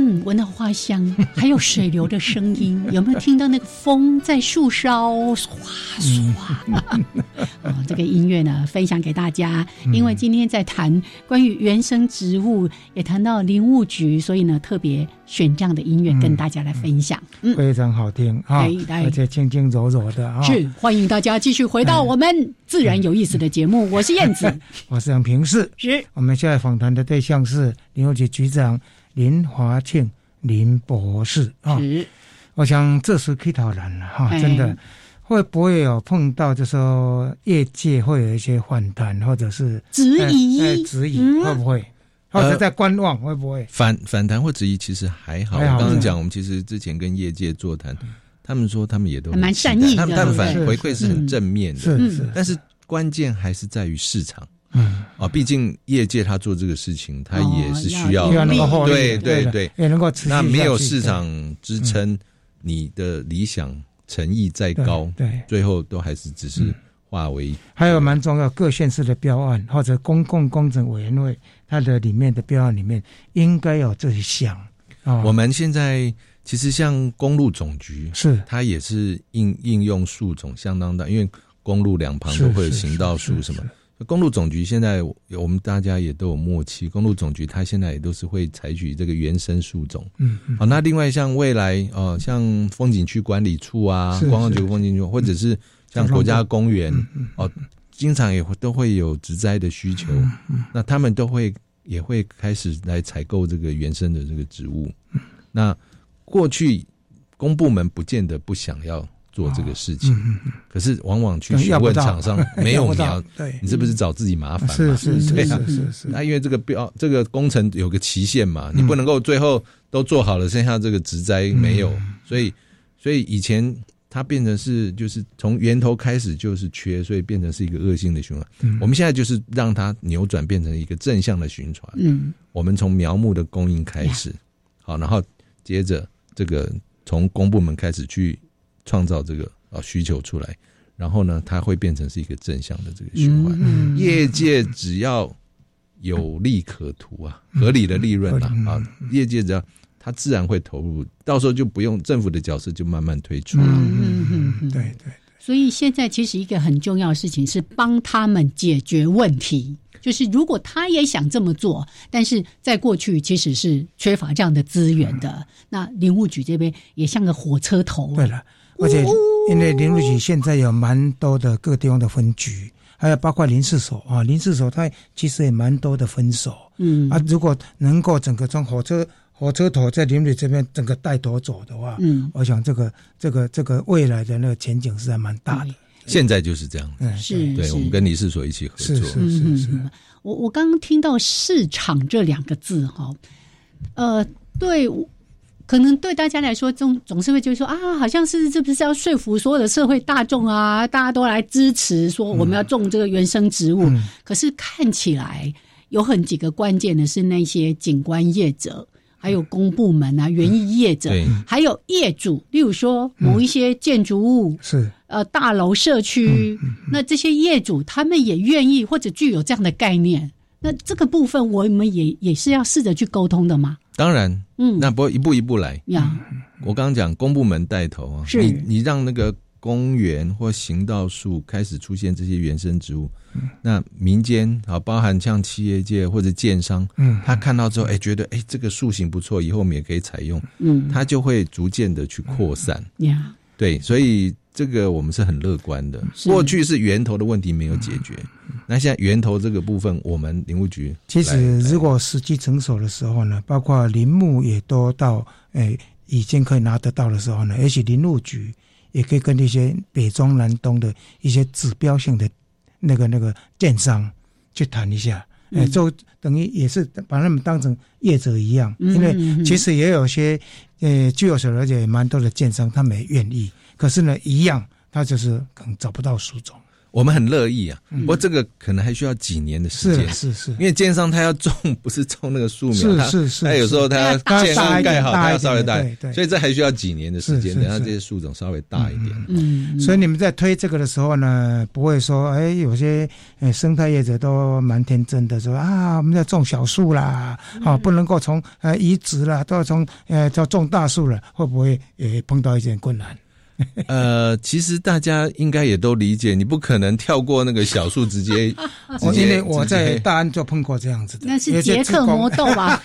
嗯，闻到花香，还有水流的声音，有没有听到那个风在树梢唰唰？哦，这个音乐呢，分享给大家。因为今天在谈关于原生植物，也谈到林务局，所以呢，特别选这样的音乐跟大家来分享。
嗯，非常好听啊，而且轻轻柔柔的啊。
是，欢迎大家继续回到我们自然有意思的节目。我是燕子，
我是杨平世。
是，
我们现在访谈的对象是林务局局长。林华庆林博士啊，我想这是可以讨论了哈，真的。会不会有碰到，就说业界会有一些反弹，或者是
质疑，
质疑会不会，或者在观望会不会？
反反弹或质疑？其实还好。我刚刚讲，我们其实之前跟业界座谈，他们说他们也都
蛮善意
的，他们但反回馈是很正面的，
是是。
但是。关键还是在于市场。
嗯
啊，毕竟业界他做这个事情，他也是需
要
对对对，
也能够持续
那没有市场支撑，你的理想诚意再高，
对，
最后都还是只是化为。
还有蛮重要，各县市的标案或者公共工程委员会，它的里面的标案里面应该有这一项。
我们现在其实像公路总局
是，
它也是应应用树种相当大，因为公路两旁都会有行道树什么。公路总局现在，我们大家也都有默契。公路总局它现在也都是会采取这个原生树种。
嗯，
好，那另外像未来哦，像风景区管理处啊，观光局风景区，或者是像国家公园哦，经常也会都会有植栽的需求。那他们都会也会开始来采购这个原生的这个植物。那过去公部门不见得不想要。做这个事情，可是往往去询问厂商 没有苗，你是不是找自己麻烦？
是是是是是。
那因为这个标这个工程有个期限嘛，你不能够最后都做好了，剩下这个植栽没有，所以所以以前它变成是就是从源头开始就是缺，所以变成是一个恶性的循环。我们现在就是让它扭转变成一个正向的循环。
嗯，
我们从苗木的供应开始，好，然后接着这个从公部门开始去。创造这个啊需求出来，然后呢，它会变成是一个正向的这个循环。业界只要有利可图啊，合理的利润啊，啊，业界只要它自然会投入，到时候就不用政府的角色就慢慢推出。
嗯
嗯嗯，对对。
所以现在其实一个很重要的事情是帮他们解决问题，就是如果他也想这么做，但是在过去其实是缺乏这样的资源的。那林务局这边也像个火车头。
对了。而且，因为林务局现在有蛮多的各地方的分局，还有包括林氏所啊，林氏所它其实也蛮多的分所。
嗯
啊，如果能够整个从火车火车头在林务局这边整个带头走的话，
嗯，
我想这个这个这个未来的那个前景是还蛮大的。
现在就是这样，
嗯，
是，
对，我们跟林氏所一起合作。
是是是是。
我我刚刚听到市场这两个字哈，呃，对。可能对大家来说，总总是会觉得说啊，好像是这不是要说服所有的社会大众啊，大家都来支持说我们要种这个原生植物。可是看起来有很几个关键的是那些景观业者，还有公部门啊、园艺业者，还有业主，例如说某一些建筑物
是
呃大楼社区，那这些业主他们也愿意或者具有这样的概念。那这个部分我们也也是要试着去沟通的嘛。
当然，
嗯，
那不一步一步来。
呀。
我刚刚讲公部门带头啊，
是。
你你让那个公园或行道树开始出现这些原生植物，那民间啊，包含像企业界或者建商，
嗯，
他看到之后，哎，觉得哎这个树型不错，以后我们也可以采用，
嗯，
他就会逐渐的去扩散，
呀，
对，所以这个我们是很乐观的。过去是源头的问题没有解决。那现在源头这个部分，我们林务局
其实如果时机成熟的时候呢，包括林木也都到诶已经可以拿得到的时候呢，而且林务局也可以跟那些北中南东的一些指标性的那个那个建商去谈一下，哎，就等于也是把他们当成业者一样，因为其实也有些呃据我所了解，蛮多的建商他们也愿意，可是呢，一样他就是可能找不到树种。
我们很乐意啊，不过这个可能还需要几年的时间，
是是，
因为建商他要种不是种那个树苗，
是是是，
他有时候他要建商盖好，他要稍微大，
对，
所以这还需要几年的时间，等下这些树种稍微大一点。
嗯，所以你们在推这个的时候呢，不会说，哎，有些生态业者都蛮天真的，说啊，我们在种小树啦，啊，不能够从呃移植啦，都要从呃叫种大树了，会不会也碰到一点困难？
呃，其实大家应该也都理解，你不可能跳过那个小树直接。
我因为我在大安就碰过这样子的，
那是杰克魔豆吧？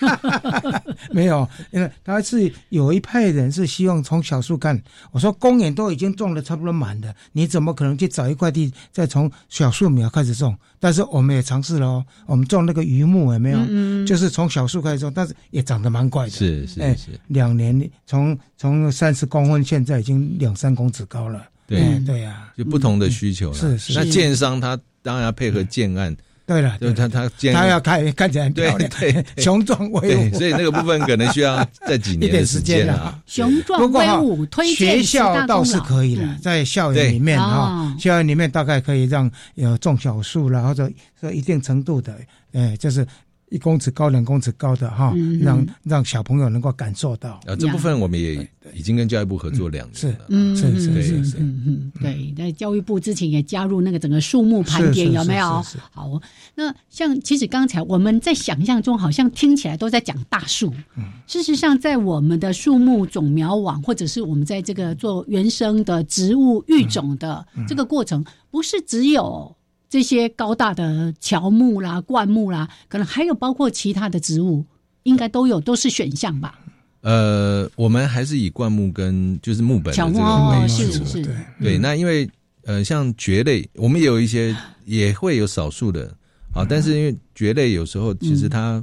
没有，因为他是有一派人是希望从小树干。我说公园都已经种的差不多满的，你怎么可能去找一块地再从小树苗开始种？但是我们也尝试了哦，我们种那个榆木有没有？嗯，就是从小树开始种，但是也长得蛮快的。
是是是，
两年从从三十公分，现在已经两三公尺高了。
对。
对呀，
就不同的需求了。
是是，
那建商他当然要配合建案。
对了，
就他他
他要看看起来漂亮，
对
雄壮威
武，所以那个部分可能需要在几年的时间啊。
雄壮威武，推
荐学校倒是可以了，在校园里面啊，校园里面大概可以让有种小树了，或者说一定程度的，哎，就是。一公尺高、两公尺高的哈，让让小朋友能够感受到。
啊，这部分我们也已经跟教育部合作两年了。
是，是是是是，
嗯嗯，对。在教育部之前也加入那个整个树木盘点，有没有？好，那像其实刚才我们在想象中，好像听起来都在讲大树。嗯，事实上，在我们的树木种苗网，或者是我们在这个做原生的植物育种的这个过程，不是只有。这些高大的乔木啦、灌木啦，可能还有包括其他的植物，应该都有，都是选项吧。
呃，我们还是以灌木跟就是木本
乔木
为
主。是
对对。那因为呃，像蕨类，我们也有一些 也会有少数的啊，但是因为蕨类有时候其实它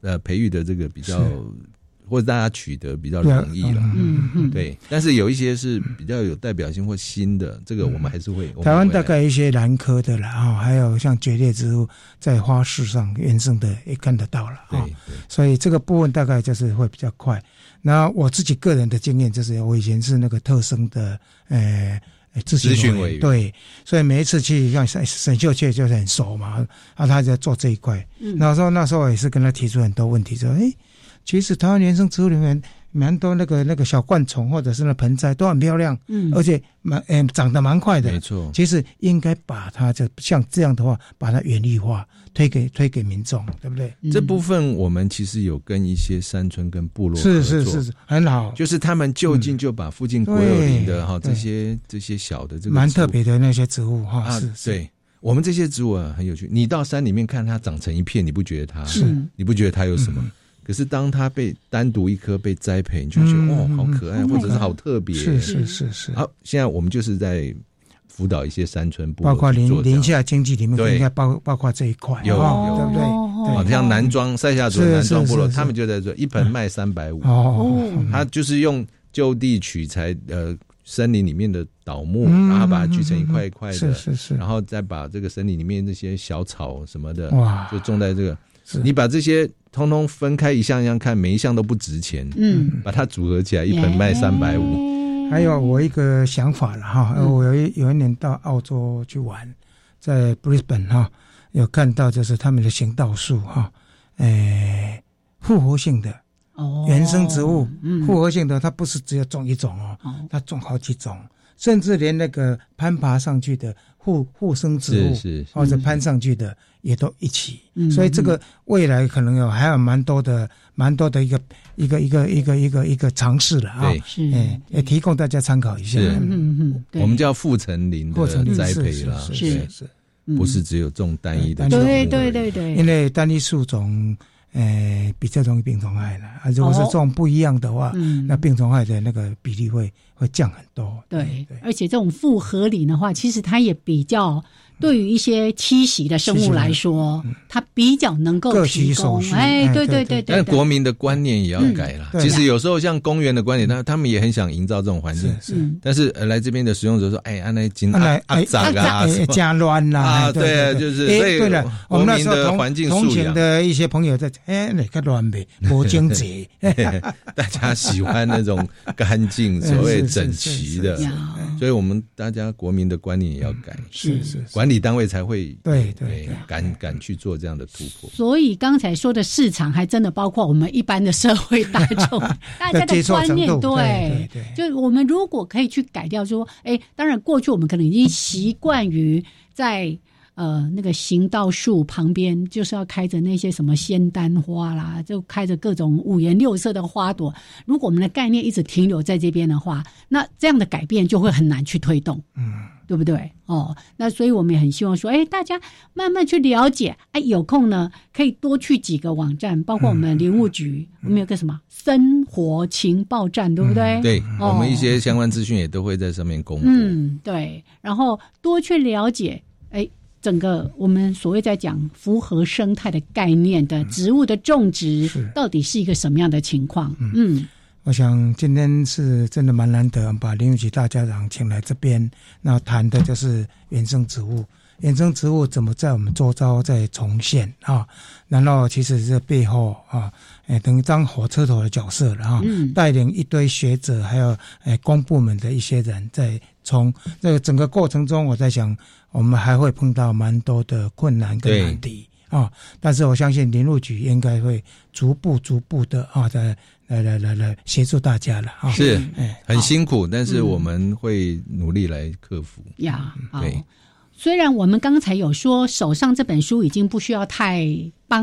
呃培育的这个比较。或者大家取得比较容易了，嗯嗯，对。但是有一些是比较有代表性或新的，这个我们还是会。
台湾大概一些兰科的了啊，还有像蕨类植物在花市上原生的也看得到了啊。所以这个部分大概就是会比较快。那我自己个人的经验就是，我以前是那个特生的呃咨询委员，对，所以每一次去像沈沈秀雀就是很熟嘛，啊，他在做这一块。那时候那时候也是跟他提出很多问题，说哎。其实台湾原生植物里面蛮多那个那个小灌丛或者是那盆栽都很漂亮，嗯，而且蛮嗯长得蛮快的，
没错。
其实应该把它就像这样的话，把它原绿化，推给推给民众，对不对？
这部分我们其实有跟一些山村跟部落
是是是是很好，
就是他们就近就把附近国有林的哈这些这些小的这个
蛮特别的那些植物哈，是
对。我们这些植物啊很有趣。你到山里面看它长成一片，你不觉得它？
是？
你不觉得它有什么？可是，当它被单独一颗被栽培，你就觉得哦，好可爱，或者是好特别。
是是是是。
好，现在我们就是在辅导一些山村部，
包括林林下经济里面，应该包包括这一块，
有有
对不对？
好像南庄塞下族南庄部落，他们就在做一盆卖三百五。哦，他就是用就地取材，呃，森林里面的倒木，然后把它锯成一块一块的，
是是是，
然后再把这个森林里面那些小草什么的，哇，就种在这个。你把这些通通分开一项一项看，每一项都不值钱。嗯，把它组合起来，一盆卖三百五。
还有我一个想法了哈，我有一有一年到澳洲去玩，在 Brisbane 哈，有看到就是他们的行道树哈，诶，复合性的哦，原生植物，复合性的，它不是只有种一种哦，它种好几种，甚至连那个攀爬上去的附附生植物，
是
或者攀上去的。也都一起，所以这个未来可能有还有蛮多的、蛮多的一个一个一个一个一个一个尝试了啊，
是，
也提供大家参考一下。
嗯嗯，我们叫复成林的栽培了，
是是，
不是只有种单一的，
对对对对，
因为单一树种。诶，比较容易病虫害了啊！如果是这种不一样的话，那病虫害的那个比例会会降很多。
对，而且这种复合理的话，其实它也比较对于一些栖息的生物来说，它比较能够提供。哎，对对对对。
但国民的观念也要改了。其实有时候像公园的观点，他他们也很想营造这种环境。是。但是来这边的使用者说：“哎，安那金阿阿脏啊，
加乱啦。”
啊，对，就是所以
对了，我们那时候同同行的一些朋友在哎，那个乱呗，不整洁。
大家喜欢那种干净、所谓整齐的，所以我们大家国民的观念也要改。
是是。
管理单位才会
对对
敢敢去做这样的突破，
所以刚才说的市场还真的包括我们一般的社会大众，大家的观念
对。对，
就是我们如果可以去改掉，说哎，当然过去我们可能已经习惯于在。呃，那个行道树旁边就是要开着那些什么仙丹花啦，就开着各种五颜六色的花朵。如果我们的概念一直停留在这边的话，那这样的改变就会很难去推动，嗯，对不对？哦，那所以我们也很希望说，哎，大家慢慢去了解，哎，有空呢可以多去几个网站，包括我们林务局，我们有个什么生活情报站，对不对？
对，我们一些相关资讯也都会在上面公布。
嗯，对，然后多去了解，哎。整个我们所谓在讲符合生态的概念的植物的种植，到底是一个什么样的情况？嗯，
我想今天是真的蛮难得，把林务局大家长请来这边，那谈的就是原生植物，原生植物怎么在我们周遭在重现啊？然后其实是背后啊，哎，等于当火车头的角色了哈，带领一堆学者还有哎公部门的一些人在从这个整个过程中，我在想。我们还会碰到蛮多的困难跟难题啊，但是我相信林路局应该会逐步逐步的啊，在来来来来协助大家了啊。
是，很辛苦，但是我们会努力来克服。
呀，对。虽然我们刚才有说手上这本书已经不需要太帮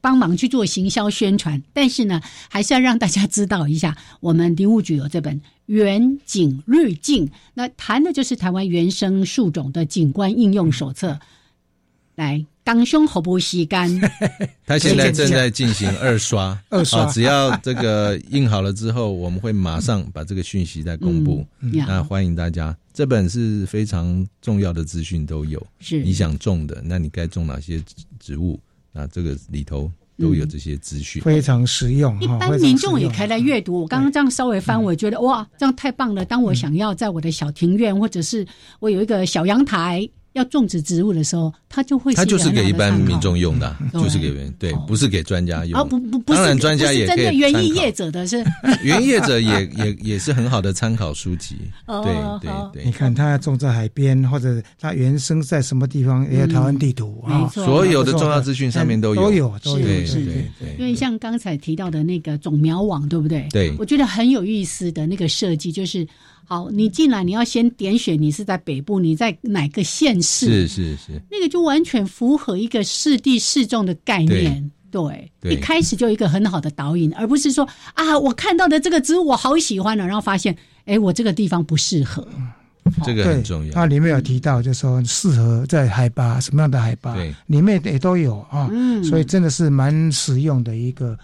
帮忙去做行销宣传，但是呢，还是要让大家知道一下，我们林务局有这本《远景滤镜》，那谈的就是台湾原生树种的景观应用手册。来。当胸喉不吸干，
他现在正在进行二刷，
二刷，
只要这个印好了之后，我们会马上把这个讯息再公布。那欢迎大家，这本是非常重要的资讯都有。
是
你想种的，那你该种哪些植物？那这个里头都有这些资讯，
非常实用。
一般民众也可以来阅读。我刚刚这样稍微翻，我觉得哇，这样太棒了。当我想要在我的小庭院，或者是我有一个小阳台。要种植植物的时候，它就会
它就是给一般民众用的，就是给人对，不是给专家用。
啊不不不是，
当然专家也
针对园艺业者的是，
园艺业者也也也是很好的参考书籍。对对对，
你看他种在海边，或者他原生在什么地方，也有台湾地图啊，
所有的重要资讯上面都有。
都有都有。
是对对，因为像刚才提到的那个种苗网，对不对？
对，
我觉得很有意思的那个设计就是。好，你进来你要先点选你是在北部，你在哪个县市？
是是是，
那个就完全符合一个适地适种的概念。对，一开始就一个很好的导引，而不是说啊，我看到的这个植物我好喜欢了，然后发现哎，我这个地方不适合。
这个很重要。
它里面有提到，就说适合在海拔什么样的海拔，里面也都有啊。嗯，所以真的是蛮实用的一个。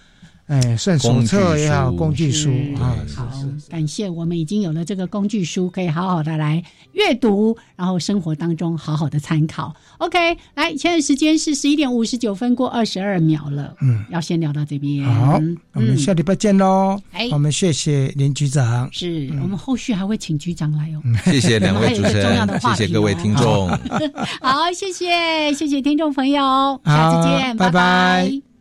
哎，算手册也好，工具书啊。
好，感谢我们已经有了这个工具书，可以好好的来阅读，然后生活当中好好的参考。OK，来，现在时间是十一点五十九分过二十二秒了。嗯，要先聊到这边。
好，我们下礼拜见喽。哎，我们谢谢林局长。
是我们后续还会请局长来哦。
谢谢两位主持人，谢谢各位听众。
好，谢谢谢谢听众朋友，下次见，拜拜。